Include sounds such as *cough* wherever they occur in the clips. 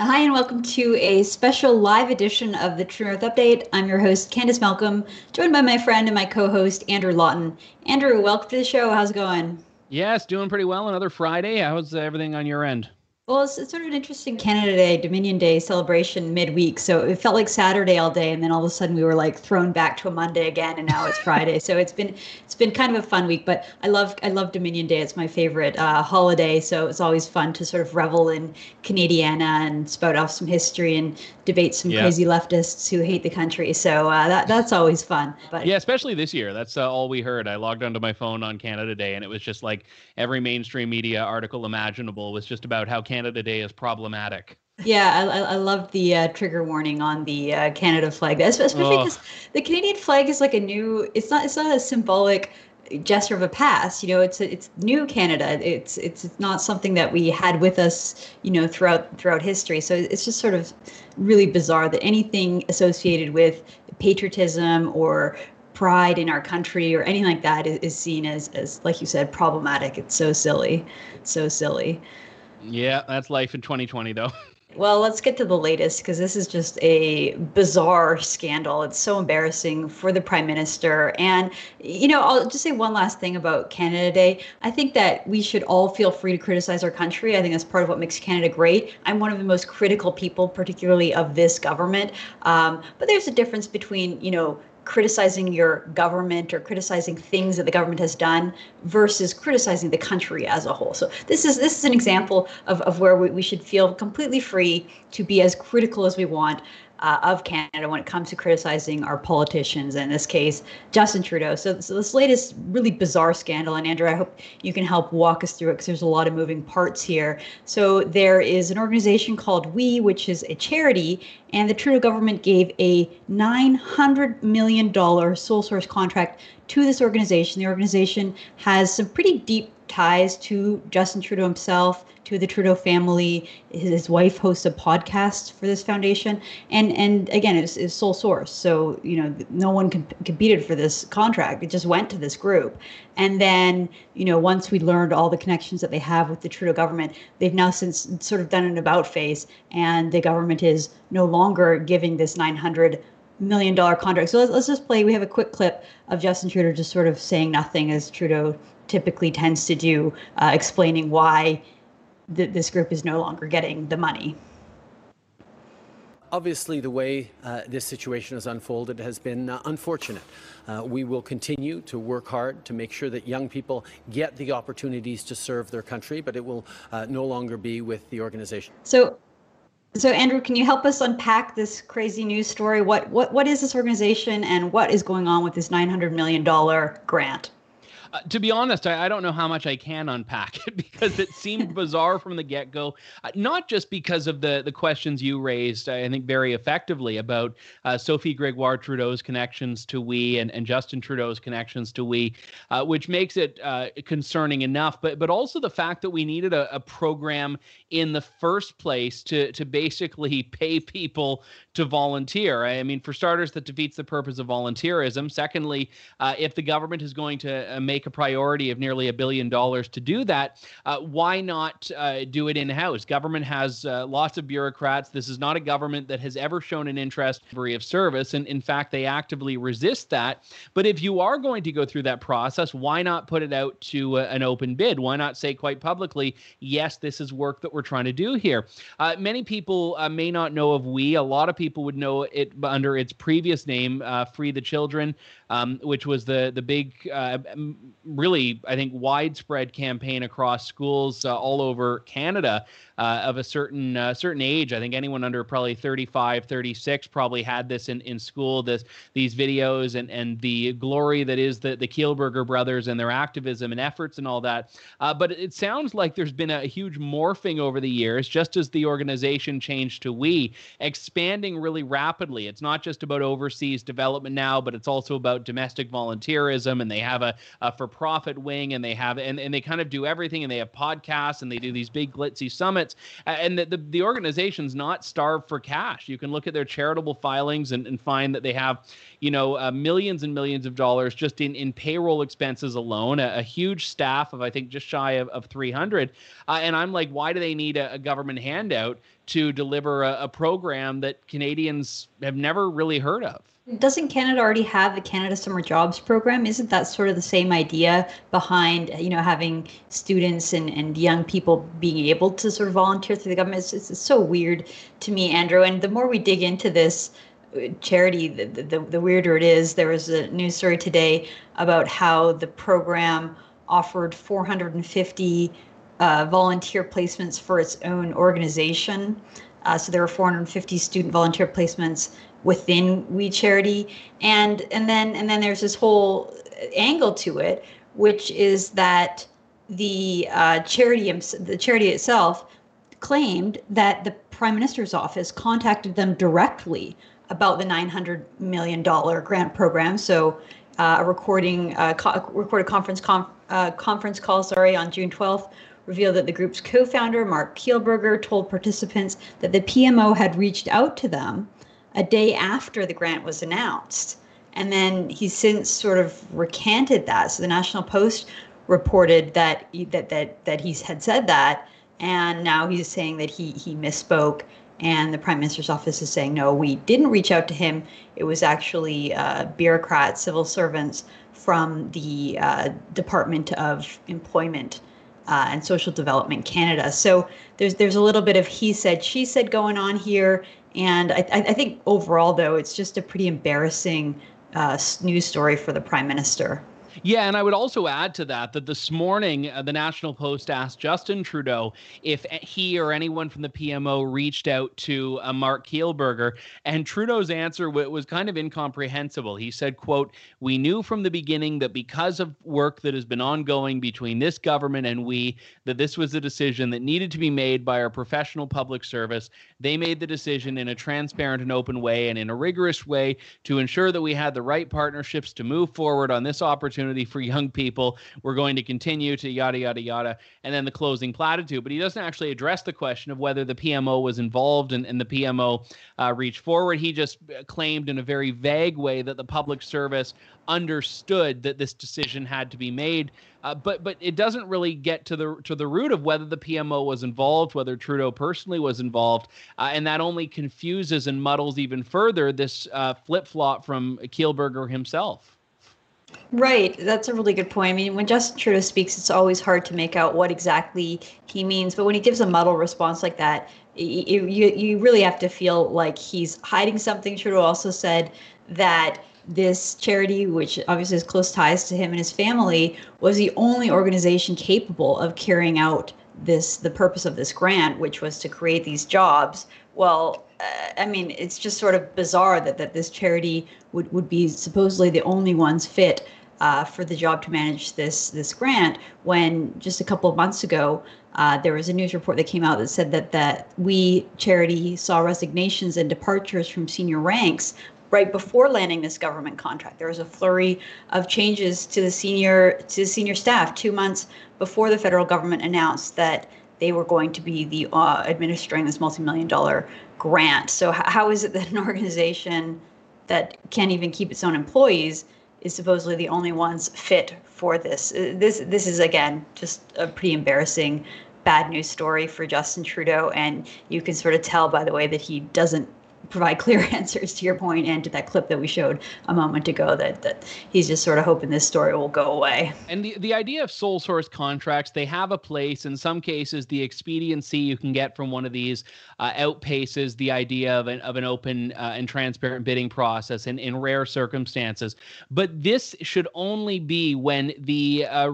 Hi, and welcome to a special live edition of the True North Update. I'm your host, Candice Malcolm, joined by my friend and my co host, Andrew Lawton. Andrew, welcome to the show. How's it going? Yes, doing pretty well. Another Friday. How's everything on your end? Well, it's, it's, sort of an interesting Canada Day, Dominion Day celebration midweek. So it felt like Saturday all day, and then all of a sudden we were like thrown back to a Monday again, and now it's Friday. so it's been it's been kind of a fun week. But I love I love Dominion Day. It's my favorite uh, holiday. So it's always fun to sort of revel in Canadiana and spout off some history and debate some yeah. crazy leftists who hate the country. So uh, that that's always fun. But yeah, especially this year. That's uh, all we heard. I logged onto my phone on Canada Day, and it was just like every mainstream media article imaginable was just about how Canada Day is problematic. Yeah, I, I love the uh, trigger warning on the uh, Canada flag, especially because the Canadian flag is like a new. It's not. It's not a symbolic gesture of a past. You know, it's a, it's new Canada. It's it's not something that we had with us. You know, throughout throughout history. So it's just sort of really bizarre that anything associated with patriotism or pride in our country or anything like that is, is seen as as like you said problematic. It's so silly, so silly. Yeah, that's life in 2020, though. *laughs* Well, let's get to the latest because this is just a bizarre scandal. It's so embarrassing for the prime minister. And, you know, I'll just say one last thing about Canada Day. I think that we should all feel free to criticize our country. I think that's part of what makes Canada great. I'm one of the most critical people, particularly of this government. Um, but there's a difference between, you know, criticizing your government or criticizing things that the government has done versus criticizing the country as a whole. So this is this is an example of, of where we, we should feel completely free to be as critical as we want uh, of Canada when it comes to criticizing our politicians, in this case, Justin Trudeau. So, so this latest really bizarre scandal, and Andrew, I hope you can help walk us through it because there's a lot of moving parts here. So there is an organization called We, which is a charity, and the Trudeau government gave a $900 million sole source contract to this organization. The organization has some pretty deep ties to Justin Trudeau himself, to the Trudeau family. His wife hosts a podcast for this foundation, and and again, it's, it's sole source. So you know, no one comp- competed for this contract. It just went to this group, and then you know, once we learned all the connections that they have with the Trudeau government, they've now since sort of done an about face, and the government is no longer giving this 900 million dollar contract. So let's, let's just play. We have a quick clip of Justin Trudeau just sort of saying nothing as Trudeau typically tends to do, uh, explaining why th- this group is no longer getting the money. Obviously, the way uh, this situation has unfolded has been uh, unfortunate. Uh, we will continue to work hard to make sure that young people get the opportunities to serve their country, but it will uh, no longer be with the organization. So, so Andrew, can you help us unpack this crazy news story? What what what is this organization, and what is going on with this nine hundred million dollar grant? Uh, to be honest, I, I, don't know how much I can unpack *laughs* it because it seemed *laughs* bizarre from the get go. Uh, not just because of the the questions you raised, I think very effectively about uh, Sophie Gregoire Trudeau's connections to We and, and Justin Trudeau's connections to We, uh, which makes it uh, concerning enough. But but also the fact that we needed a, a program in the first place to to basically *laughs* pay people to volunteer. I mean, for starters, that defeats the purpose of volunteerism. Secondly, uh, if the government is going to make make a priority of nearly a billion dollars to do that, uh, why not uh, do it in house? Government has uh, lots of bureaucrats. This is not a government that has ever shown an interest free of service. And in fact, they actively resist that. But if you are going to go through that process, why not put it out to uh, an open bid? Why not say quite publicly, yes, this is work that we're trying to do here? Uh, many people uh, may not know of We. A lot of people would know it under its previous name, Free the Children, um, which was the the big really, I think, widespread campaign across schools uh, all over Canada uh, of a certain uh, certain age. I think anyone under probably 35, 36 probably had this in, in school. This these videos and and the glory that is the the Kielburger brothers and their activism and efforts and all that. Uh, but it sounds like there's been a huge morphing over the years, just as the organization changed to We, expanding really rapidly. It's not just about overseas development now, but it's also about domestic volunteerism, and they have a, a for profit wing and they have and, and they kind of do everything and they have podcasts and they do these big glitzy summits and the, the, the organization's not starved for cash. You can look at their charitable filings and, and find that they have you know uh, millions and millions of dollars just in in payroll expenses alone a, a huge staff of i think just shy of, of 300 uh, and i'm like why do they need a, a government handout to deliver a, a program that canadians have never really heard of doesn't Canada already have the Canada Summer Jobs Program? Isn't that sort of the same idea behind, you know, having students and, and young people being able to sort of volunteer through the government? It's, it's, it's so weird to me, Andrew. And the more we dig into this uh, charity, the, the, the weirder it is. There was a news story today about how the program offered 450 uh, volunteer placements for its own organization. Uh, so there were 450 student volunteer placements within We Charity, and and then and then there's this whole angle to it, which is that the uh, charity the charity itself claimed that the prime minister's office contacted them directly about the 900 million dollar grant program. So uh, a recording uh, co- recorded conference uh, conference call sorry on June 12th revealed that the group's co-founder Mark Kielburger told participants that the PMO had reached out to them a day after the grant was announced. And then he's since sort of recanted that. So the National Post reported that that that that he had said that, and now he's saying that he he misspoke. And the Prime Minister's office is saying no, we didn't reach out to him. It was actually uh, bureaucrats, civil servants from the uh, Department of Employment uh, and Social Development Canada. So there's there's a little bit of he said she said going on here, and I, I think overall though it's just a pretty embarrassing uh, news story for the Prime Minister. Yeah, and I would also add to that that this morning uh, the National Post asked Justin Trudeau if he or anyone from the PMO reached out to uh, Mark Kielburger, and Trudeau's answer w- was kind of incomprehensible. He said, "quote We knew from the beginning that because of work that has been ongoing between this government and we, that this was a decision that needed to be made by our professional public service. They made the decision in a transparent and open way and in a rigorous way to ensure that we had the right partnerships to move forward on this opportunity." Opportunity for young people. We're going to continue to yada, yada, yada. And then the closing platitude. But he doesn't actually address the question of whether the PMO was involved and, and the PMO uh, reached forward. He just claimed in a very vague way that the public service understood that this decision had to be made. Uh, but but it doesn't really get to the to the root of whether the PMO was involved, whether Trudeau personally was involved, uh, and that only confuses and muddles even further this uh, flip flop from Kielburger himself. Right, that's a really good point. I mean, when Justin Trudeau speaks, it's always hard to make out what exactly he means. But when he gives a muddled response like that, you you, you really have to feel like he's hiding something. Trudeau also said that this charity, which obviously has close ties to him and his family, was the only organization capable of carrying out this the purpose of this grant, which was to create these jobs. Well, I mean, it's just sort of bizarre that, that this charity would, would be supposedly the only ones fit uh, for the job to manage this this grant. When just a couple of months ago, uh, there was a news report that came out that said that that we charity saw resignations and departures from senior ranks right before landing this government contract. There was a flurry of changes to the senior to the senior staff two months before the federal government announced that they were going to be the uh, administering this multi-million dollar grant. So how is it that an organization that can't even keep its own employees is supposedly the only ones fit for this? Uh, this this is again just a pretty embarrassing bad news story for Justin Trudeau and you can sort of tell by the way that he doesn't provide clear *laughs* answers to your point and to that clip that we showed a moment ago that that he's just sort of hoping this story will go away. And the, the idea of sole source contracts, they have a place. In some cases, the expediency you can get from one of these uh, outpaces the idea of an, of an open uh, and transparent bidding process in, in rare circumstances. But this should only be when the uh,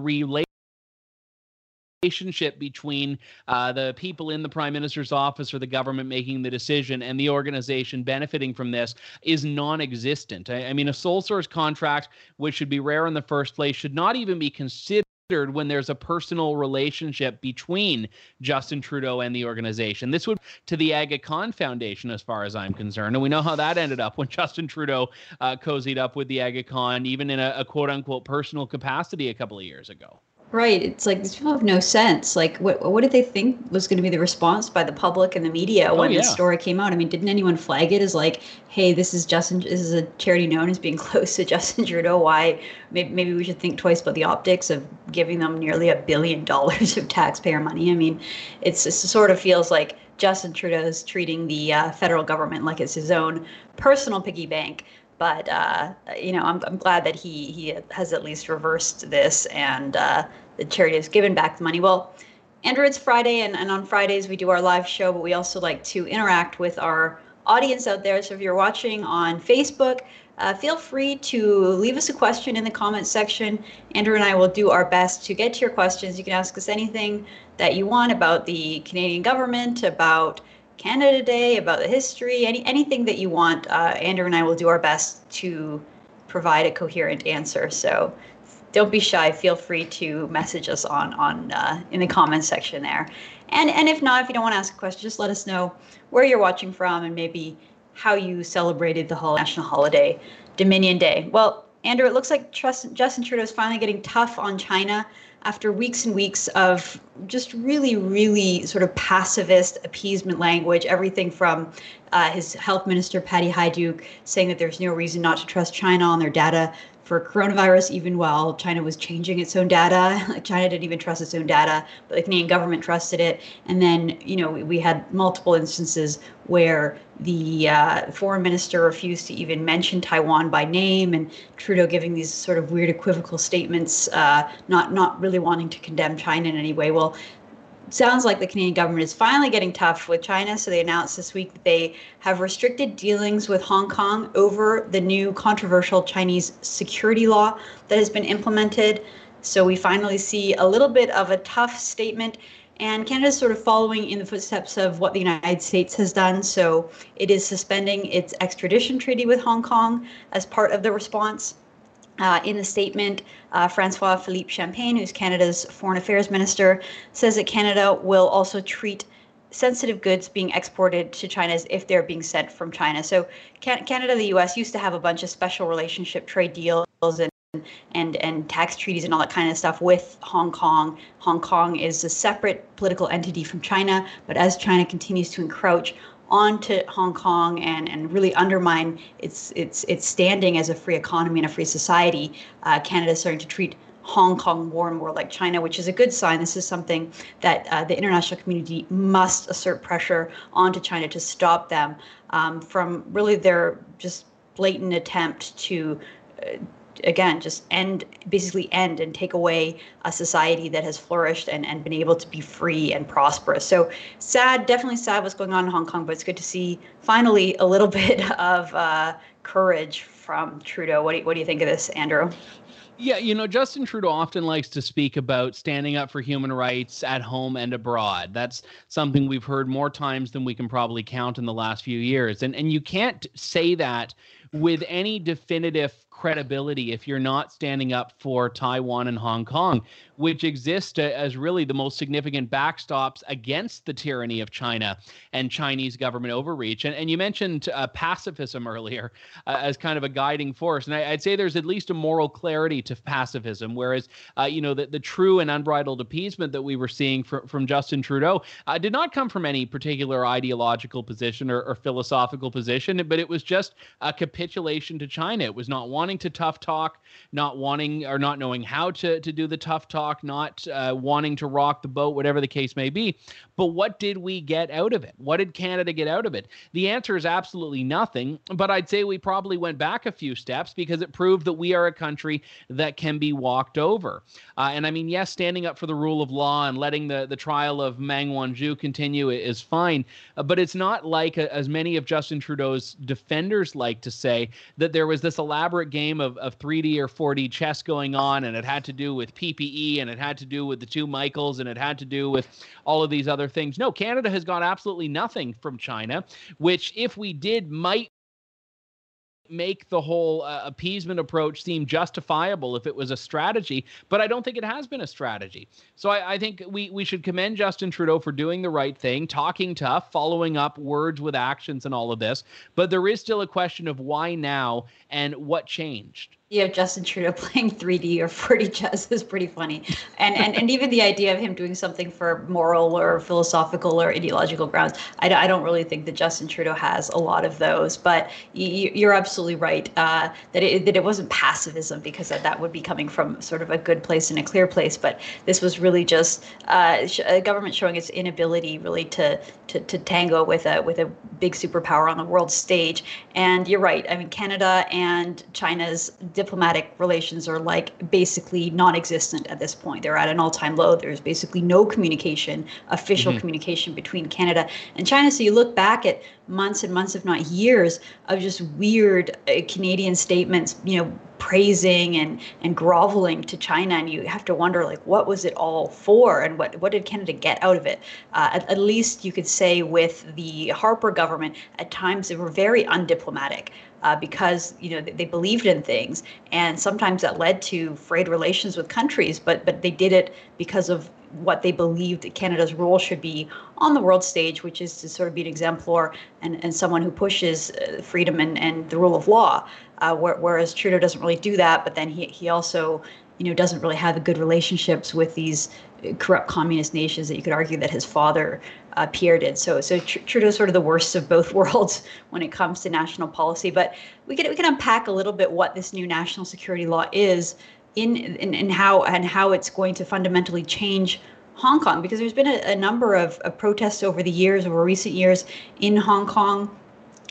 relationship between uh, the people in the prime minister's office or the government making the decision and the organization benefiting from this is non-existent. I, I mean, a sole source contract, which should be rare in the first place, should not even be considered when there's a personal relationship between Justin Trudeau and the organization. This would to the Aga Khan Foundation, as far as I'm concerned, and we know how that ended up when *laughs* Justin Trudeau uh, cozied up with the Aga Khan, even in a, a quote unquote personal capacity a couple of years ago. Right. It's like these people have no sense. Like, what what did they think was going to be the response by the public and the media oh, when yeah. the story came out? I mean, didn't anyone flag it as like, "Hey, this is Justin. This is a charity known as being *laughs* close to Justin Trudeau. Why? Maybe, maybe we should think twice about the optics of giving them nearly a billion *laughs* dollars of taxpayer money. I mean, it's it sort of feels like Justin Trudeau is treating the uh, federal government like it's his own personal piggy bank but uh, you know, I'm, I'm glad that he he has at least reversed this and uh, the charity has given back the money. Well, Andrew, it's Friday, and, and on Fridays we do our live show, but we also like to interact with our audience out there. So if you're watching on Facebook, uh, feel free to leave us a question in the comments section. Andrew and I will do our best to get to your questions. You can ask us anything that you want about the Canadian government, about Canada Day, about the history, any anything that you want. Uh, Andrew and I will do our best to provide a coherent answer. So don't be shy. Feel free to message us on on uh, in the comments section there. And and if not, if you don't want to ask a question, just let us know where you're watching from and maybe how you celebrated the whole national holiday, Dominion Day. Well, Andrew, it looks like Justin Trudeau is finally getting tough on China after weeks and weeks of just really, really sort of pacifist appeasement language, everything from uh, his health minister, Patty Hajduke, saying that there's no reason not to trust China on their data for coronavirus, even while China was changing its own data. *laughs* China didn't even trust its own data, but the Canadian government trusted it. And then, you know, we, we had multiple instances where the uh, foreign minister refused to even mention Taiwan by name, and Trudeau giving these sort of weird equivocal statements, uh, not not really wanting to condemn China in any way. Well, sounds like the Canadian government is finally getting tough with China. So they announced this week that they have restricted dealings with Hong Kong over the new controversial Chinese security law that has been implemented. So we finally see a little bit of a tough statement. And Canada is sort of following in the footsteps of what the United States has done. So it is suspending its extradition treaty with Hong Kong as part of the response. Uh, in the statement, uh, Francois Philippe Champagne, who's Canada's foreign affairs minister, says that Canada will also treat sensitive goods being exported to China as if they're being sent from China. So can- Canada, the U.S. used to have a bunch of special relationship trade deals and and and tax treaties and all that kind of stuff with Hong Kong. Hong Kong is a separate political entity from China, but as China continues to encroach onto Hong Kong and, and really undermine its its its standing as a free economy and a free society, uh, Canada is starting to treat Hong Kong more and more like China, which is a good sign. This is something that uh, the international community must assert pressure onto China to stop them um, from really their just blatant attempt to. Uh, again just end basically end and take away a society that has flourished and, and been able to be free and prosperous so sad definitely sad what's going on in hong kong but it's good to see finally a little *laughs* bit of uh, courage from trudeau what do, you, what do you think of this andrew yeah, you know, Justin Trudeau often likes to speak about standing up for human rights at home and abroad. That's something we've heard more times than we can probably count in the last few years. And and you can't say that with any definitive credibility if you're not standing up for Taiwan and Hong Kong, which exist as really the most significant backstops against the tyranny of China and Chinese government overreach. And, and you mentioned uh, pacifism earlier uh, as kind of a guiding force. And I, would say there's at least a moral clarity to pacifism, whereas, uh, you know, the, the true and unbridled appeasement that we were seeing for, from Justin Trudeau uh, did not come from any particular ideological position or, or philosophical position, but it was just a capitulation to China. It was not wanting to tough talk, not wanting or not knowing how to, to do the tough talk, not uh, wanting to rock the boat, whatever the case may be. But what did we get out of it? What did Canada get out of it? The answer is absolutely nothing. But I'd say we probably went back a few steps because it proved that we are a country that can be walked over. Uh, and I mean, yes, standing up for the rule of law and letting the, the trial of Meng Wanzhou continue is fine. Uh, but it's not like, uh, as many of Justin Trudeau's defenders like to say, that there was this elaborate game of, of 3D or 4D chess going on and it had to do with PPE and it had to do with the two Michaels and it had to do with all of these other things. No, Canada has got absolutely nothing from China, which, if we did, might make the whole uh, appeasement approach seem justifiable if it was a strategy, but I don't think it has been a strategy. So I, I, think we we should commend Justin Trudeau for doing the right thing, talking tough, following up words with actions, and all of this. But there is still a question of why now and what changed you have Justin Trudeau *laughs* playing 3D or 4D chess is pretty funny, and and and even the idea of him doing something for moral or philosophical or ideological grounds, I, I don't really think that Justin Trudeau has a lot of those. But you, are absolutely right uh, that it that it wasn't passivism because that, that would be coming from sort of a good place and a clear place. But this was really just uh, a government showing its inability really to to to tango with a with a big superpower on the world stage. And you're right. I mean, Canada and China's diplomatic relations are like basically non-existent at this point. They're at an all-time low. There's basically no communication, official mm-hmm. communication between Canada and China. So you look back at months and months, if not years, of just weird uh, Canadian statements, you know, praising and and groveling to China, and you have to wonder like, what was it all for, and what what did Canada get out of it? Uh, at, at least you could say with the Harper government, at times they were very undiplomatic uh, because you know they, they believed in things, and sometimes that led to frayed relations with countries. But but they did it because of what they believed Canada's role should be on the world stage, which is to sort of be an exemplar and, and someone who pushes uh, freedom and, and the rule of law. Uh, whereas Trudeau doesn't really do that, but then he, he also you know doesn't really have good relationships with these corrupt communist nations that you could argue that his father uh, Pierre did. So, so Tr- Trudeau's sort of the worst of both *laughs* worlds when it comes to national policy. But we can we can unpack a little bit what this new national security law is in in, in how and how it's going to fundamentally change Hong Kong because there's been a, a number of, of protests over the years, over recent years in Hong Kong.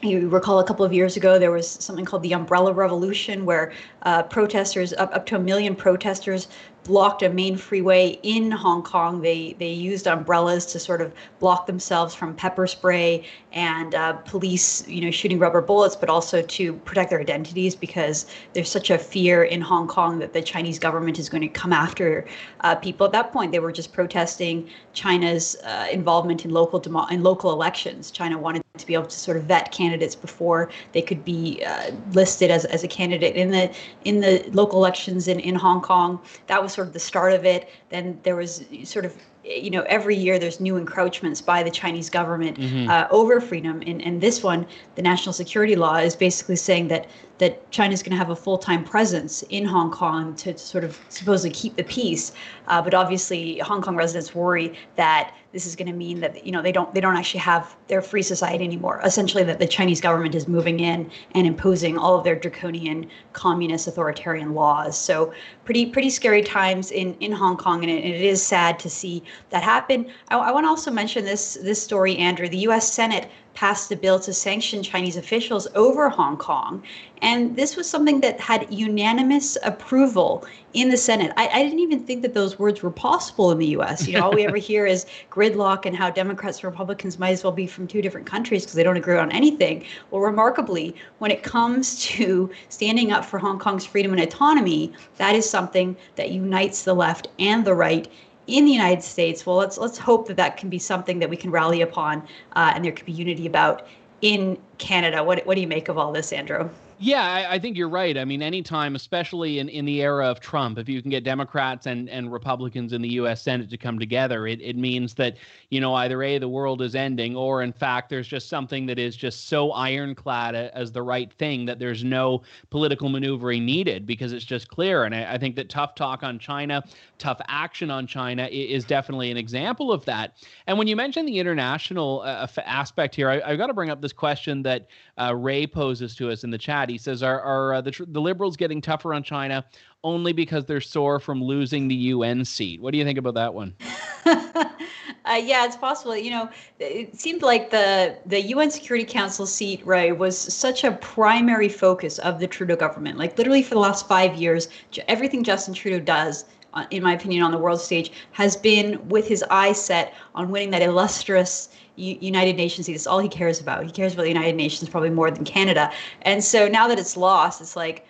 You recall a couple of years ago there was something called the umbrella revolution where uh, protesters up, up to a million protesters blocked a main freeway in Hong Kong. They they used umbrellas to sort of block themselves from pepper spray and uh, police, you know, shooting rubber bullets, but also to protect their identities because there's such a fear in Hong Kong that the Chinese government is going to come after uh, people. At that point, they were just protesting China's uh, involvement in local demo- in local elections. China wanted to be able to sort of vet candidates before they could be uh, listed as, as a candidate in the in the local elections in, in Hong Kong. That was sort of the start of it. Then there was sort of you know every year there's new encroachments by the chinese government mm-hmm. uh, over freedom. And, and this one the national security law is basically saying that that china's going to have a full-time presence in hong kong to, to sort of supposedly keep the peace. Uh, but obviously hong kong residents worry that this is going to mean that you know they don't they don't actually have their free society anymore. Essentially that the chinese government is moving in and imposing all of their draconian communist authoritarian laws. So pretty pretty scary times in in hong kong. And it, it is sad to see that happened. i, I want to also mention this this story andrew the us senate passed a bill to sanction Chinese officials over Hong Kong. And this was something that had unanimous approval in the Senate. I, I, didn't even think that those words were possible in the US. You know, all we *laughs* ever hear is gridlock and how Democrats and Republicans might as well be from two different countries because they don't agree on anything. Well, remarkably, when it comes *laughs* to standing up for Hong Kong's freedom and autonomy, that is something that unites the left and the right in the United States. Well, let's let's hope that that can be something that we can rally upon, uh, and there could be unity about in Canada. What what do you make of all this, Andrew? Yeah, I, I, think you're right. I mean, anytime, especially in, in the era of Trump, if you can get Democrats and, and Republicans in the U.S. Senate to come together, it, it means that, you know, either A, the world is ending, or in fact, there's just something that is just so ironclad as the right thing that there's no political maneuvering needed because it's just clear. And I, I think that tough talk on China, tough action on China is definitely an example of that. And when you mention the international uh, aspect here, I, I've got to bring up this question that uh, Ray poses to us in the chat. He says, "Are are uh, the tr- the liberals getting tougher on China only because they're sore from losing the UN seat?" What do you think about that one? *laughs* uh, yeah, it's possible. You know, it seemed like the the UN Security Council seat, right, was such a primary focus of the Trudeau government. Like literally for the last five years, everything Justin Trudeau does uh, in my opinion, on the world stage, has been with his eyes set on winning that illustrious United Nations seat. That's all he cares about. He cares about the United Nations probably more than Canada. And so now that it's lost, it's like,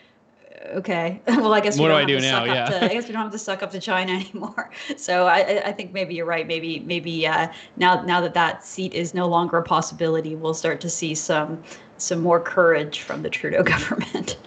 okay. *laughs* Well, I guess what do I do now? Yeah. To, I guess we don't have to suck up to China *laughs* anymore. So I, I think maybe you're right. Maybe maybe uh, now now that that seat is no longer a possibility, we'll start to see some some more courage from the Trudeau *laughs* government.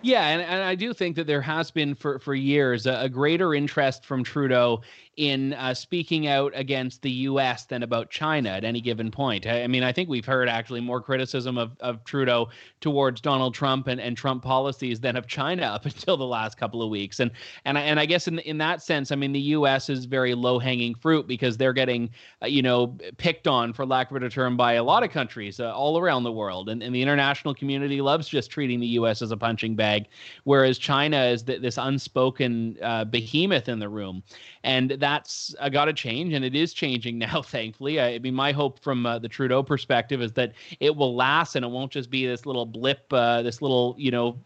Yeah, and, and I do think that there has been for, for years a, a greater interest from Trudeau in uh, speaking out against the U.S. than about China at any given point. I, I, mean, I think we've heard actually more criticism of, of Trudeau towards Donald Trump and, and Trump policies than of China up *laughs* until the last couple of weeks. And and I, and I guess in in that sense, I mean, the U.S. is very low hanging fruit because they're getting uh, you know picked on, for lack of a term, by a lot of countries uh, all around the world, and, and the international community loves just treating the U.S. as a punching bag, whereas China is th- this unspoken uh, behemoth in the room, and that's uh, got to change, and it is changing *laughs* now. Thankfully, I, I mean, my hope from uh, the Trudeau perspective is that it will last, and it won't just be this little blip, uh, this little you know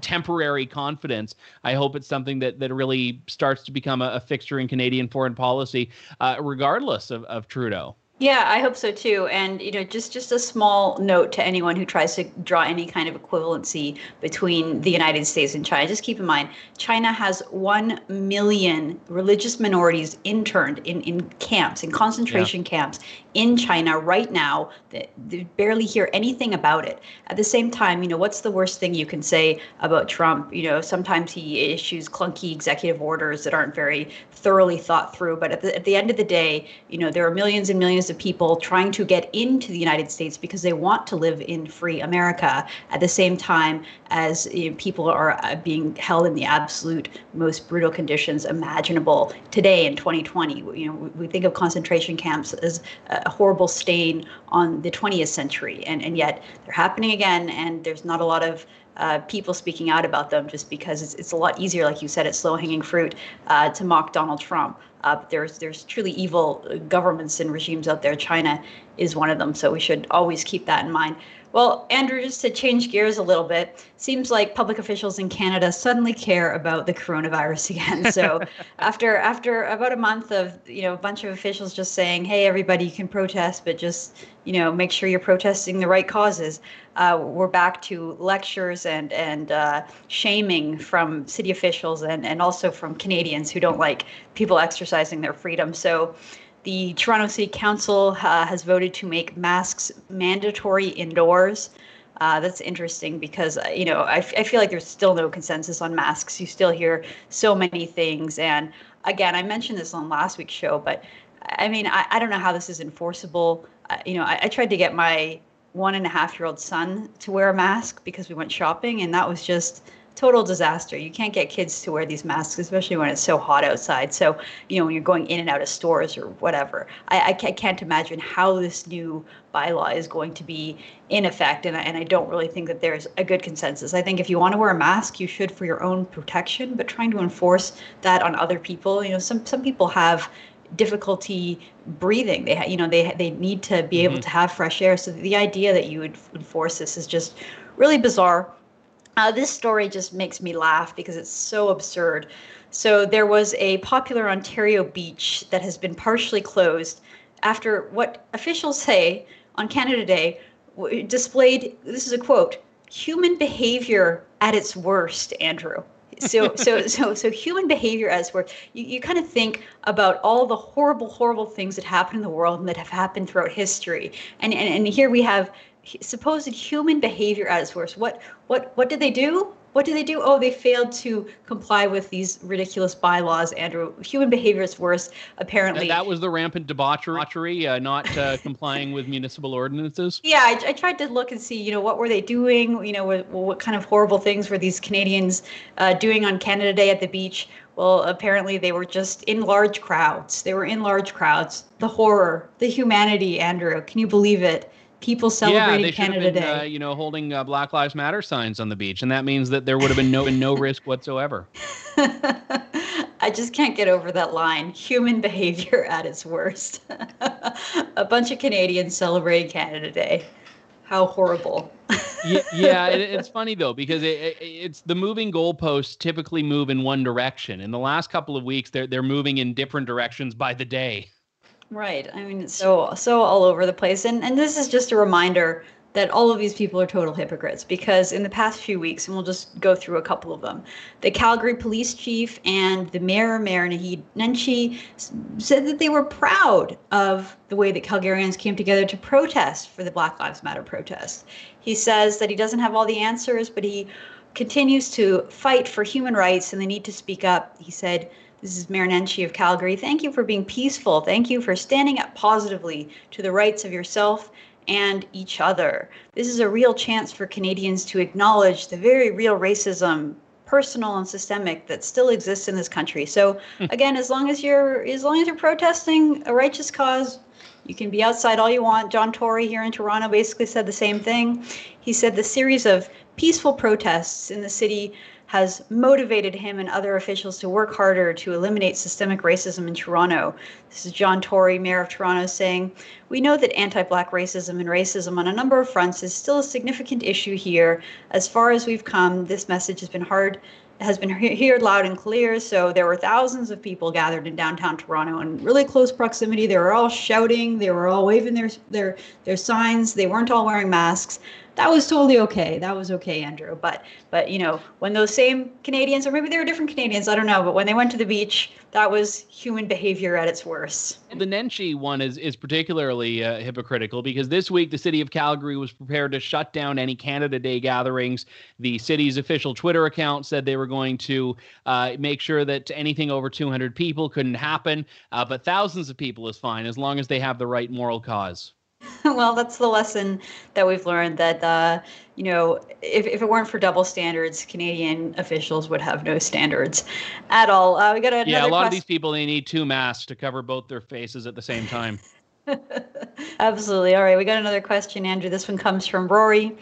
temporary confidence. I hope it's something that that really starts to become a, a fixture in Canadian foreign policy, uh, regardless of, of Trudeau. Yeah, I hope so too. And you know, just just a small note to anyone who tries to draw any kind of equivalency between the United States and China. Just keep in mind, China has one million religious minorities interned in in camps, in concentration yeah. camps in China right now. They, they barely hear anything about it. At the same time, you know, what's the worst thing you can say about Trump? You know, sometimes he issues clunky executive orders that aren't very thoroughly thought through. But at the at the end of the day, you know, there are millions and millions of people trying to get into the United States because they want to live in free America at the same time as you know, people are uh, being held in the absolute most brutal conditions imaginable today in 2020. You know, we think of concentration camps as a horrible stain on the 20th century, and, and yet they're happening again, and there's not a lot of uh, people speaking out about them just because it's, it's a lot easier, like you said, it's low hanging fruit uh, to mock Donald Trump. Uh, there's there's truly evil governments and regimes out there. China is one of them, so we should always keep that in mind. Well, Andrew, just to change gears a little bit, seems like public officials in Canada suddenly care about the coronavirus *laughs* again. So *laughs* after after about a month of you know a bunch of officials just saying, "Hey, everybody, you can protest, but just you know make sure you're protesting the right causes," uh, we're back to lectures and and uh, shaming from city officials and and also from Canadians who don't like people exercising their freedom. So the Toronto City Council uh, has voted to make masks mandatory indoors. Uh, that's interesting because uh, you know I, feel like there's still no consensus on masks. You still hear so many things, and again, I mentioned this on last week's show, but I mean I, I don't know how this is enforceable. Uh, you know, I, I tried to get my one and a half year old son to wear a mask because we went shopping, and that was just total disaster. You can't get kids to wear these masks, especially when it's so hot outside. So, you know, when you're going in and out of stores or whatever, I, I can't imagine how this new bylaw is going to be in effect. And I, and I don't really think that there's a good consensus. I think if you want to wear a mask, you should for your own protection, but trying to enforce that on other people, you know, some, some people have difficulty breathing they you know they they need to be able mm-hmm. to have fresh air so the idea that you would enforce this is just really bizarre uh, this story just makes me laugh because it's so absurd. So, there was a popular Ontario beach that has been partially closed after what officials say on Canada Day displayed this is a quote human behavior at its worst, Andrew. so *laughs* so so so human behavior as work you, you kind of think about all the horrible horrible things that happen in the world and that have happened throughout history and and, and here we have supposed human behavior at its worst. What what what did they do? What did they do? Oh, they failed to comply with these ridiculous bylaws. Andrew, human behavior is worse. Apparently, and that was the rampant debauchery, uh, not uh, complying with municipal ordinances. *laughs* Yeah, I, I, tried to look and see, you know, what were they doing? You know, what, what kind of horrible things were these Canadians uh, doing on Canada Day at the beach? Well, apparently they were just in large crowds. They were in large crowds. The horror, the humanity, Andrew. Can you believe it? People celebrating yeah, Canada been, Day. Uh, you know, holding uh, Black Lives Matter signs on the beach, and that means that there would have been no no *laughs* risk whatsoever. *laughs* I just can't get over that line. Human behavior at its worst. *laughs* a bunch of Canadians celebrating Canada Day. How horrible. yeah, yeah it, it's funny though because it, it, it's the moving goalposts typically move in one direction. In the last couple of weeks, they're they're moving in different directions by the day. Right. I mean, it's so so all over the place, and and this is just a reminder that all of these people are total hypocrites because in the past few weeks, and we'll just go through a couple of them, the Calgary police chief and the mayor, Mayor Naheed Nenshi, said that they were proud of the way that Calgarians came together to protest for the Black Lives Matter protest. He says that he doesn't have all the answers, but he continues to fight for human rights and the need to speak up. He said, this is Mayor Nenshi of Calgary. Thank you for being peaceful. Thank you for standing up positively to the rights of yourself and each other. This is a real chance for Canadians to acknowledge the very real racism personal and systemic that still exists in this country. So hmm. again, as long as you're as long as you're protesting a righteous cause, you can be outside all you want. John Tory here in Toronto basically said the same thing. He said the series of peaceful protests in the city has motivated him and other officials to work harder to eliminate systemic racism in Toronto. This is John Tory, Mayor of Toronto, saying, We know that anti Black racism and racism on a number of fronts is still a significant issue here. As far as we've come, this message has been hard has been heard loud and clear. So there were thousands of people gathered in downtown Toronto in really close proximity. They were all shouting. They were all waving their their their signs. They weren't all wearing masks that was totally okay. That was okay, Andrew. But but you know, when those same Canadians, or maybe they were different Canadians, I don't know. But when they went to the beach, that was human behavior at its worst. The Nenshi one is is particularly uh, hypocritical because this week the city of Calgary was prepared to shut down any Canada Day gatherings. The city's official Twitter account said they were going to uh, make sure that anything over 200 people couldn't happen, uh, but thousands of people is fine as long as they have the right moral cause. *laughs* well, that's the lesson that we've learned that, uh, you know, if, if it weren't for double standards, Canadian officials would have no standards at all. Uh, we got another Yeah, a lot quest- of these people, they need two masks to cover both their faces at the same time. *laughs* Absolutely. All right, we got another question, Andrew. This one comes from Rory.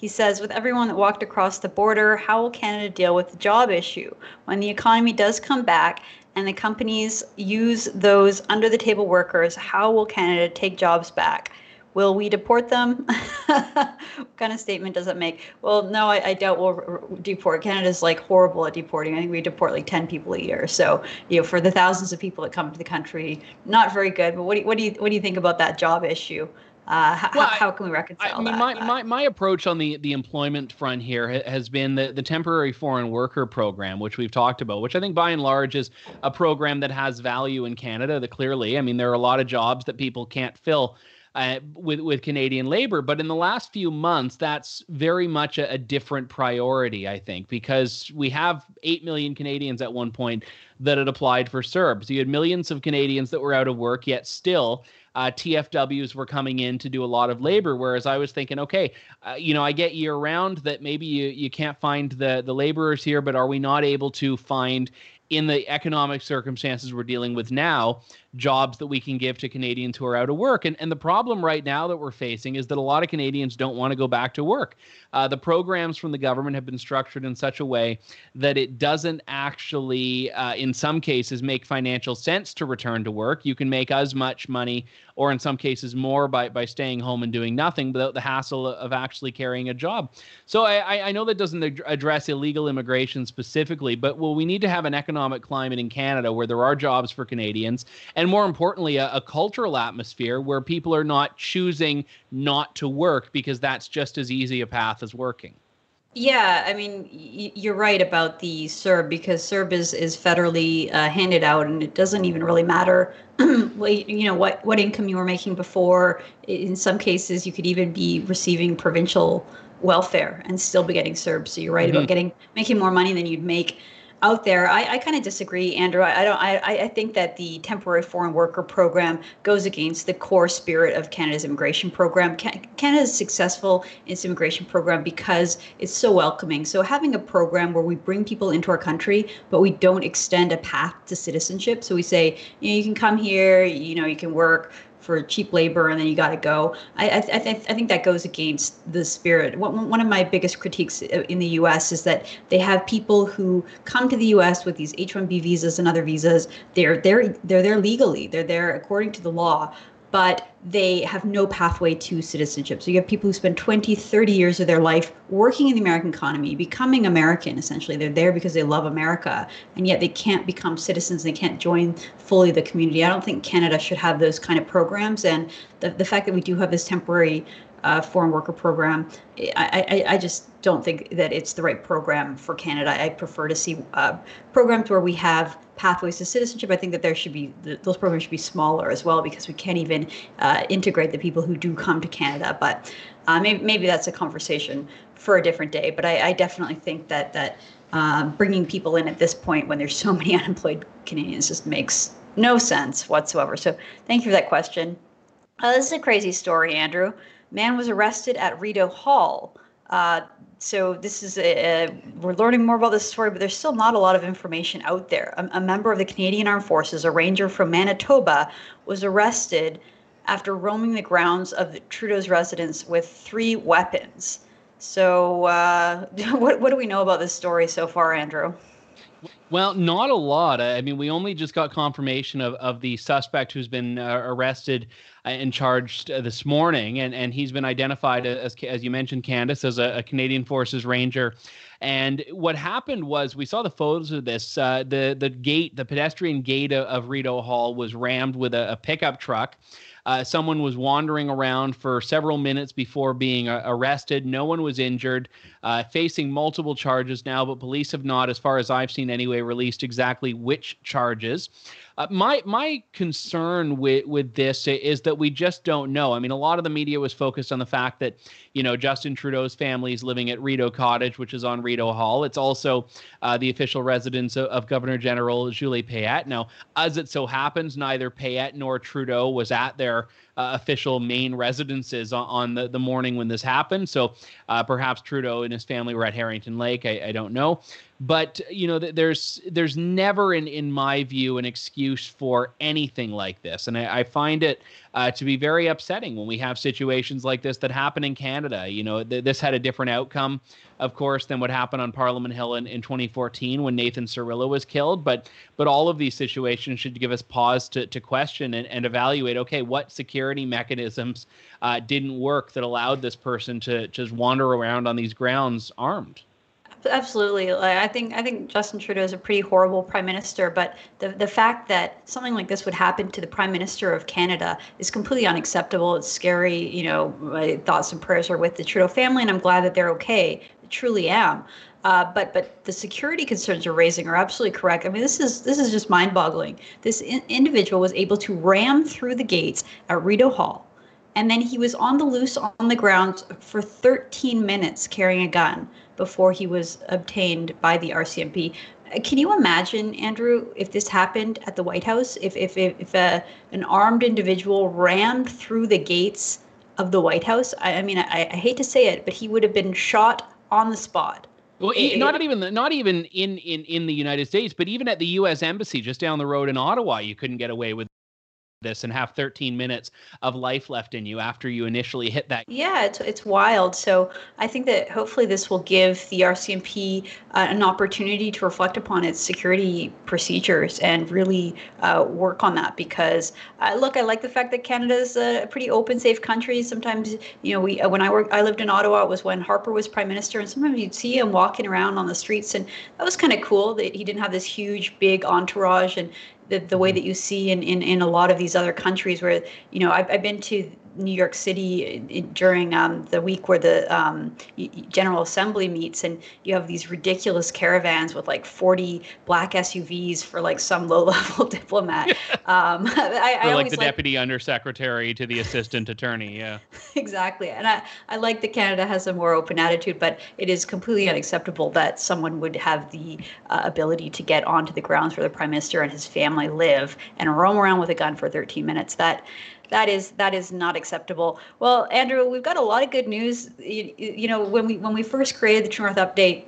He says, with everyone that walked across the border, how will Canada deal with the job issue? When the economy does come back and the companies use those under the table workers, how will Canada take jobs back? Will we deport them? *laughs* what kind of statement does that make? Well, no, I, I doubt we'll deport. Canada's like horrible at deporting. I think we deport like 10 people a year. So, you know, for the thousands of people that come to the country, not very good. But what do you, what do you, what do you think about that job issue? Uh, how, well, how, can we reconcile I mean, that? My, my, my approach on the, the employment front here has been the, the temporary foreign worker program, which we've talked about, which I think by and large is a program that has value in Canada. That clearly, I mean, there are a lot of jobs that people can't fill uh, with with Canadian labor. But in the last few months, that's very much a, a, different priority, I think, because we have eight million Canadians at one point that had applied for CERB. So you had millions of Canadians that were out of work, yet still uh, TFWs were coming in to do a lot of labor. Whereas I was thinking, okay, uh, you know, I get year round that maybe you, you can't find the the laborers here, but are we not able to find in the economic circumstances we're dealing with now, jobs that we can give to Canadians who are out of work. And, and the problem right now that we're facing is that a lot of Canadians don't want to go back to work. Uh, the programs from the government have been structured in such a way that it doesn't actually, uh, in some cases, make financial sense to return to work. You can make as much money, or in some cases more, by, by staying home and doing nothing without the hassle of actually carrying a job. So I, I know that doesn't address illegal immigration specifically, but well, we need to have an economic climate in Canada where there are jobs for Canadians, and more importantly, a, a cultural atmosphere where people are not choosing not to work because that's just as easy a path is working. Yeah, I mean, you're right about the CERB because CERB is is federally uh, handed out, and it doesn't even really matter, *clears throat* you know, what what income you were making before. In some cases, you could even be receiving provincial welfare and still be getting CERB. So you're right mm-hmm. about getting making more money than you'd make out there. I, I kind of disagree, Andrew. I, I don't. I, I think that the temporary foreign worker program goes against the core spirit of Canada's immigration program. Canada is successful in its immigration program because it's so welcoming. So having a program where we bring people into our country, but we don't extend a path to citizenship. So we say, you know, you can come here, you know, you can work for cheap labor and then you got to go. I I, th- I think that goes against the spirit. One, one of my biggest critiques uh, in the U.S. is that they have people who come to the U.S. with these H-1B visas and other visas. They're they're they're there legally. They're there according to the law, but they have no pathway to citizenship. So you have people who spend 20, 30 years of their life working in the American economy, becoming American essentially. They're there because they love America, and yet they can't become citizens. They can't join fully the community. I don't think Canada should have those kind of programs. And the, the fact that we do have this temporary uh, foreign worker program. I, I, I just don't think that it's the right program for Canada. I prefer to see uh, programs where we have pathways to citizenship. I think that there should be those programs should be smaller as well because we can't even uh, integrate the people who do come to Canada. But uh, maybe, maybe that's a conversation for a different day. But I, I definitely think that that um, bringing people in at this point when there's so *laughs* many unemployed Canadians just makes no sense whatsoever. So thank you for that question. Uh, this is a crazy story, Andrew. Man was arrested at Rideau Hall. Uh, so this is a, a, we're learning more about this story, but there's still not a lot of information out there. A, a member of the Canadian Armed Forces, a ranger from Manitoba, was arrested after roaming the grounds of Trudeau's residence with three weapons. So, uh, *laughs* what what do we know about this story so far, Andrew? Well, not a lot. I mean, we only just got confirmation of, of the suspect who's been uh, arrested and charged uh, this morning, and, and he's been identified as, as you mentioned, Candice, as a, a Canadian Forces Ranger. And what happened was we saw the photos of this. Uh, the the gate, the pedestrian gate of, of Rideau Hall, was rammed with a, a pickup truck. Uh, someone was wandering around for several minutes before being uh, arrested. No one was injured, uh, facing multiple charges now, but police have not, as far as I've seen anyway, released exactly which charges. Uh, my my concern with with this is that we just don't know. I mean, a lot of the media was focused on the fact that you know Justin Trudeau's family is living at Rideau Cottage, which is on Rideau Hall. It's also uh, the official residence of, of, Governor General Julie Payette. Now, as it so happens, neither Payette nor Trudeau was at their uh, official main residences on, on, the, the morning when this happened. So uh, perhaps Trudeau and his family were at Harrington Lake. I, I don't know. But you know, there's there's never, in in my view, an excuse for anything like this, and I, I find it uh, to be very upsetting when we have situations like this that happen in Canada. You know, th- this had a different outcome, of course, than what happened on Parliament Hill in, in 2014 when Nathan Cirillo was killed. But but all of these situations should give us pause to, to question and, and evaluate. Okay, what security mechanisms uh, didn't work that allowed this person to just wander around on these grounds armed? Absolutely. I think I think Justin Trudeau is a pretty horrible prime minister, but the the fact that something like this would happen to the prime minister of Canada is completely unacceptable. It's scary. You know, my thoughts and prayers are with the Trudeau family, and I'm glad that they're okay. I truly am. Uh, but but the security concerns you're raising are absolutely correct. I mean, this is this is just mind-boggling. This in- individual was able to ram through the gates at Rideau Hall, and then he was on the loose on the ground for 13 minutes carrying a gun before he was obtained by the RCMP. Uh, can you imagine, Andrew, if this happened at the White House? If if if, if a, an armed individual rammed through the gates of the White House? I, I mean, I, I hate to say it, but he would have been shot on the spot. Well, it, eh, not eh, even not even in, in in the United States, but even at the U.S. embassy just down the road in Ottawa, you couldn't get away with this and have 13 minutes of life left in you after you initially hit that. Yeah, it's, it's wild. So I think that hopefully this will give the RCMP uh, an opportunity to reflect upon its security procedures and really uh, work on that because uh, look, I like the fact that Canada is a pretty open, safe country. Sometimes, you know, we uh, when I worked, I lived in Ottawa. It was when Harper was prime minister, and sometimes you'd see him walking around on the streets, and that was kind of cool that he didn't have this huge, big entourage and the, the way mm-hmm. that you see in, in, in a lot of these other countries where, you know, I've, I've been to New York City during um, the week where the um, General Assembly meets, and you have these ridiculous caravans with like 40 black SUVs for like some *laughs* low-level diplomat. Um, *laughs* I, I like the like, deputy undersecretary to the assistant attorney. Yeah, *laughs* exactly. And I, I like that Canada has a more open attitude, but it is completely unacceptable that someone would have the uh, ability to get onto the grounds where the prime minister and his family live and roam around with a gun for 13 minutes. That that is that is not acceptable. Well, Andrew, we've got a lot of good news. You, you know, when we when we first created the True North update,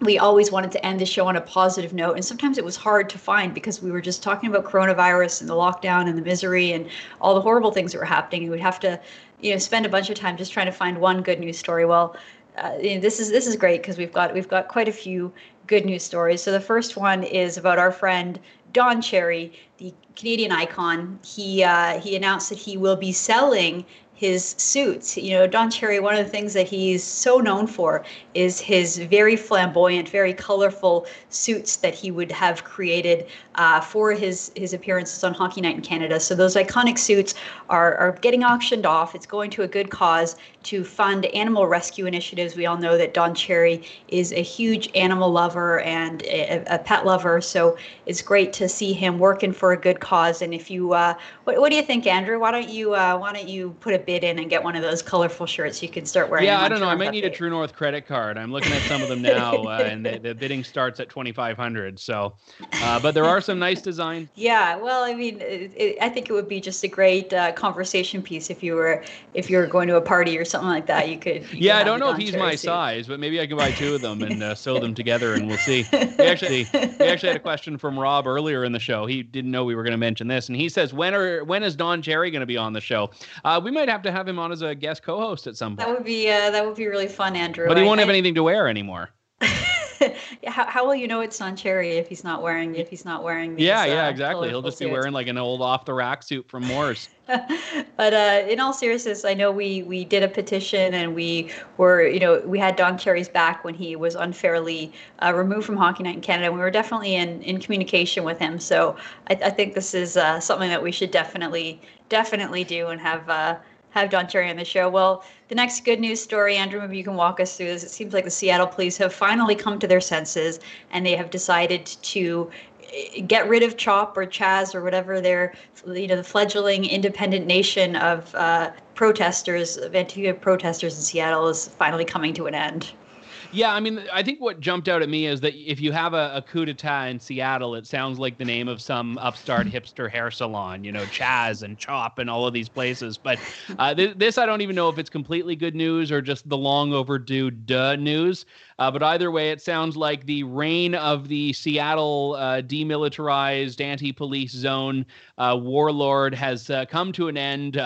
we always wanted to end the show on a positive note and sometimes it was hard to find because we were just talking about coronavirus and the lockdown and the misery and all the horrible things that were happening and we'd have to you know spend a bunch of time just trying to find one good news story well uh, you know, this is this is great because we've got we've got quite a few good news stories so the first one is about our friend Don Cherry, the Canadian icon, he uh, he announced that he will be selling his suits. You know, Don Cherry, one of the things that he's so known for is his very flamboyant, very colorful suits that he would have created uh, for his his appearances on Hockey Night in Canada. So those iconic suits are are getting auctioned off. It's going to a good cause to fund animal rescue initiatives. We all know that Don Cherry is a huge animal lover and a, a pet lover, so it's great to see him working for a good cause. And if you, uh, what, what do you think, Andrew? Why don't you uh, why don't you put a bid in and get one of those colorful shirts you can start wearing? Yeah, I don't know. I might need a True North credit card. I'm looking at some of them *laughs* now, uh, and the, the, bidding starts at 2,500. So, uh, but there are some nice designs. *laughs* Yeah, well, I mean, it, it, I think it would be just a great uh, conversation piece if you were if you were going to a party or something like that. You could. You yeah, could I don't know if he's my suit. size, but maybe I can buy two of them and uh, *laughs* sew them together, and we'll see. We actually we actually had a question from Rob earlier in the show. He didn't know we were going to mention this, and he says, "When are when is Don Cherry going to be on the show? Uh, we might have to have him on as a guest co-host at some point. That would be uh, that would be really fun, Andrew. But he won't I, have anything to wear anymore. *laughs* how, how will you know it's Don Cherry if he's not wearing if he's not wearing these, yeah yeah uh, exactly he'll just be wearing like an old off the rack suit from Moores *laughs* but uh, in all seriousness I know we we did a petition and we were you know we had Don Cherry's back when he was unfairly uh, removed from Hockey Night in Canada we were definitely in in communication with him so I, I think this is uh, something that we should definitely definitely do and have uh, have Don Cherry on the show. Well, the next good news story, Andrew, maybe you can walk us through this. It seems like the Seattle police have finally come to their senses and they have decided to eh, get rid of CHOP or Chaz or whatever their, you know, the fledgling independent nation of uh, protesters, of Antifa protesters in Seattle is finally coming to an end. Yeah, I mean, I think what jumped out at me is that if you have a, a coup d'etat in Seattle, it sounds like the name of some upstart *laughs* hipster hair salon, you know, Chaz and Chop and all of these places. But uh, th- this, I don't even know if it's completely good news or just the long overdue duh news. Uh, but either way, it sounds like the reign of the Seattle uh, demilitarized anti police zone uh, warlord has uh, come to an end.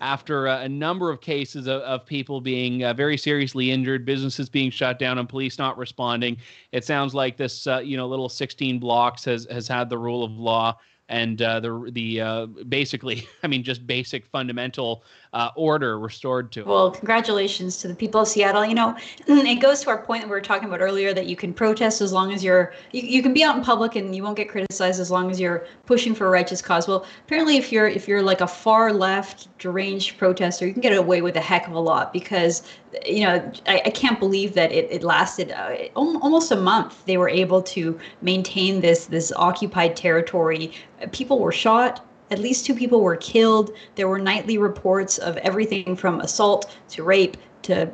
Uh, after a, a number of cases of, of people being uh, very seriously injured, businesses being shut down, and police not responding. It sounds like this, uh, you know, little 16 blocks has has had the rule of law and uh, the the uh, basically, *laughs* I mean, just basic fundamental uh, order restored to. It. Well, congratulations to the people of Seattle. You know, *clears throat* it goes to our point that we were talking about earlier that you can protest as long as you're you, you can be out in public and you won't get criticized as long as you're pushing for a righteous cause. Well, apparently, if you're if you're like a far left deranged protester, you can get away with a heck of a lot because you know I, I can't believe that it, it lasted uh, almost a month. They were able to maintain this this occupied territory. People were shot at least two people were killed. There were nightly reports of everything from assault to rape to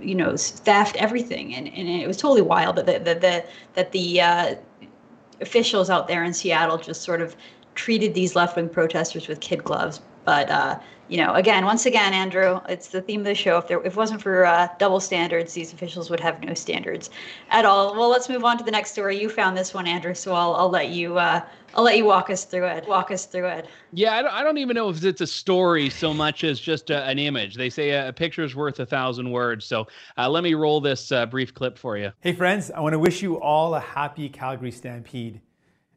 you know theft, everything, and and it was totally wild that the, the, the that the uh, officials out there in Seattle just sort of treated these left wing protesters with kid gloves. But uh, you know, again, once again, Andrew, it's the theme of the show. If there, if it wasn't for uh, double standards, these officials would have no standards at all. Well, let's move on to the next story. You found this one, Andrew, so I'll I'll let you uh, I'll let you walk us through it. Walk us through it. Yeah, I don't, I don't even know if it's a story so much as just a, an image. They say a, a picture is worth a thousand words. So uh, let me roll this uh, brief clip for you. Hey, friends, I want to wish you all a happy Calgary Stampede.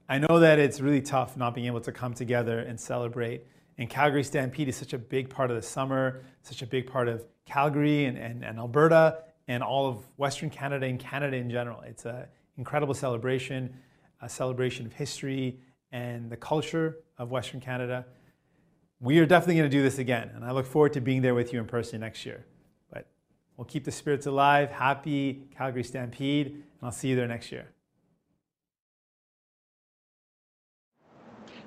I know that it's really tough not being able to come together and celebrate. And Calgary Stampede is such a big part of the summer, such a big part of Calgary and, and, and Alberta and all of Western Canada and Canada in general. It's an incredible celebration, a celebration of history and the culture of Western Canada. We are definitely going to do this again, and I look forward to being there with you in person next year. But we'll keep the spirits alive. Happy Calgary Stampede, and I'll see you there next year.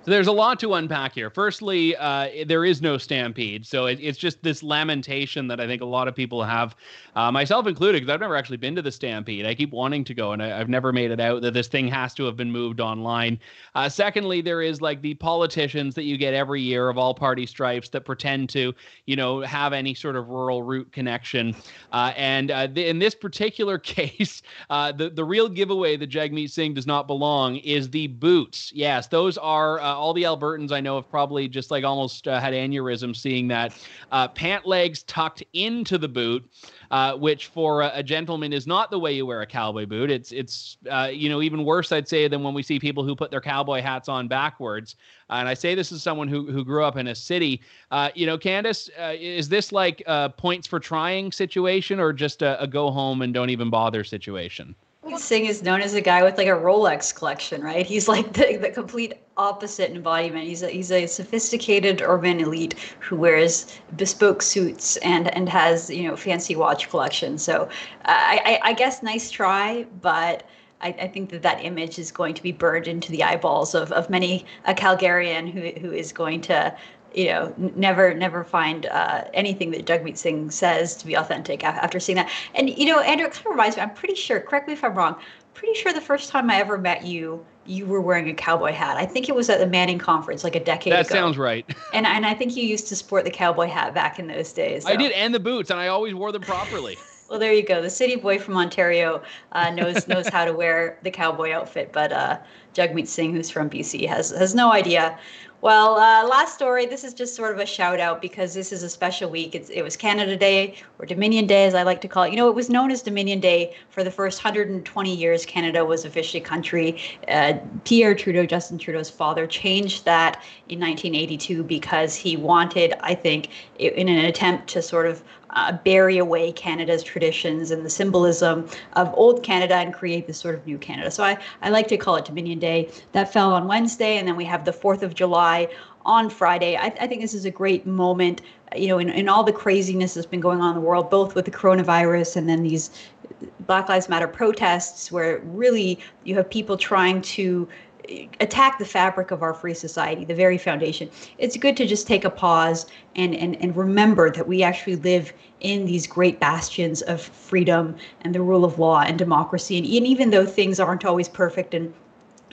So there's a lot to unpack here. Firstly, uh, there is no stampede, so it, it's just this lamentation that I think a lot of people have, uh, myself included, because I've never actually been to the stampede. I keep wanting to go, and I, have never made it out. That this thing has to have been moved online. Uh, secondly, there is like the politicians that you get every year of all party stripes that pretend to, you know, have any sort of rural route connection. Uh, and uh, in this particular *laughs* case, uh, the the real giveaway that Jagmeet Singh does not belong is the boots. Yes, those are all the Albertans I know have probably just like almost uh, had aneurysm seeing that uh, pant legs tucked into the boot. Uh, which for a, a, gentleman is not the way you wear a cowboy boot. It's it's uh, you know even worse, I'd say, than when we see people who put their cowboy hats on backwards. and I say this as someone who who grew up in a city. Uh, you know, Candice, uh, is this like points for trying situation or just a, a go home and don't even bother situation? Singh is known as a guy with like a Rolex collection, right? He's like the, the complete opposite embodiment. He's a, he's a sophisticated urban elite who wears bespoke suits and and has you know fancy watch collection. So uh, I, I, I guess nice try, but I, I, think that that image is going to be burned into the eyeballs of, of many a Calgarian who who is going to you know, never never find uh, anything that Jagmeet Singh says to be authentic after seeing that. And you know, Andrew, it kind of reminds me. I'm pretty sure. Correct me if I'm wrong. Pretty sure the first time I ever met you, you were wearing a cowboy hat. I think it was at the Manning conference, like a decade that ago. That sounds right. *laughs* And and I think you used to sport the cowboy hat back in those days. So. I did, and the boots, and I always wore them properly. *laughs* well, there you go. The city boy from Ontario uh, knows *laughs* knows how to wear the cowboy outfit, but uh, Jagmeet Singh, who's from BC, has has no idea. Well, uh, last story. This is just sort of a shout out because this is a special week. It's, it was Canada Day or Dominion Day, as I like to call it. You know, it was known as Dominion Day for the first 120 years. Canada was officially country. Uh, Pierre Trudeau, Justin Trudeau's father, changed that in 1982 because he wanted, I think, in an attempt to sort of uh, bury away Canada's traditions and the symbolism of old Canada and create this sort of new Canada. So I, I like to call it Dominion Day. That fell on Wednesday, and then we have the 4th of July on Friday. I, I think this is a great moment, you know, in, in all the craziness that's been going on in the world, both with the coronavirus and then these Black Lives Matter protests, where really you have people trying to attack the fabric of our free society, the very foundation. It's good to just take a pause and, and, and remember that we actually live in these great bastions of freedom and the rule of law and democracy. And, and even though things aren't always perfect and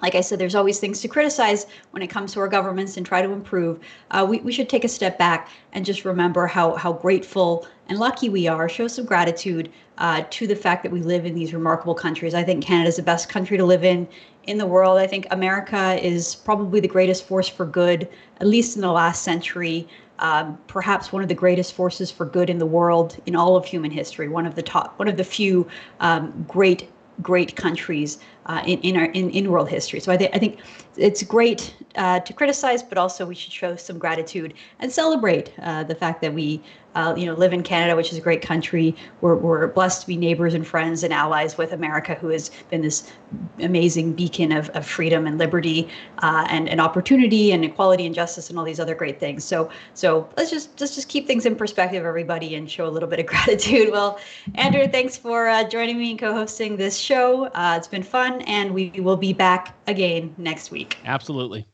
like I said, there's always things to criticize when it comes to our governments and try to improve. Uh, we, we should take a step back and just remember how, how grateful and lucky we are, show some gratitude uh, to the fact that we live in these remarkable countries. I think Canada is the best country to live in in the world. I think America is probably the greatest force for good, at least in the last century. Um, perhaps one of the greatest forces for good in the world in all of human history. One of the top, one of the few um, great great countries uh, in in our in, in world history. So I think I think it's great uh, to criticize, but also we should show some gratitude and celebrate uh, the fact that we uh, you know, live in Canada, which is a great country. We're, we're blessed to be neighbors and friends and allies with America, who has been this amazing beacon of, of freedom and liberty uh, and, and opportunity and equality and justice and all these other great things. So, so let's just let's just keep things in perspective, everybody, and show a little bit of *laughs* gratitude. Well, Andrew, thanks for joining me and co-hosting this show. It's been fun, and we will be back again next week. Absolutely.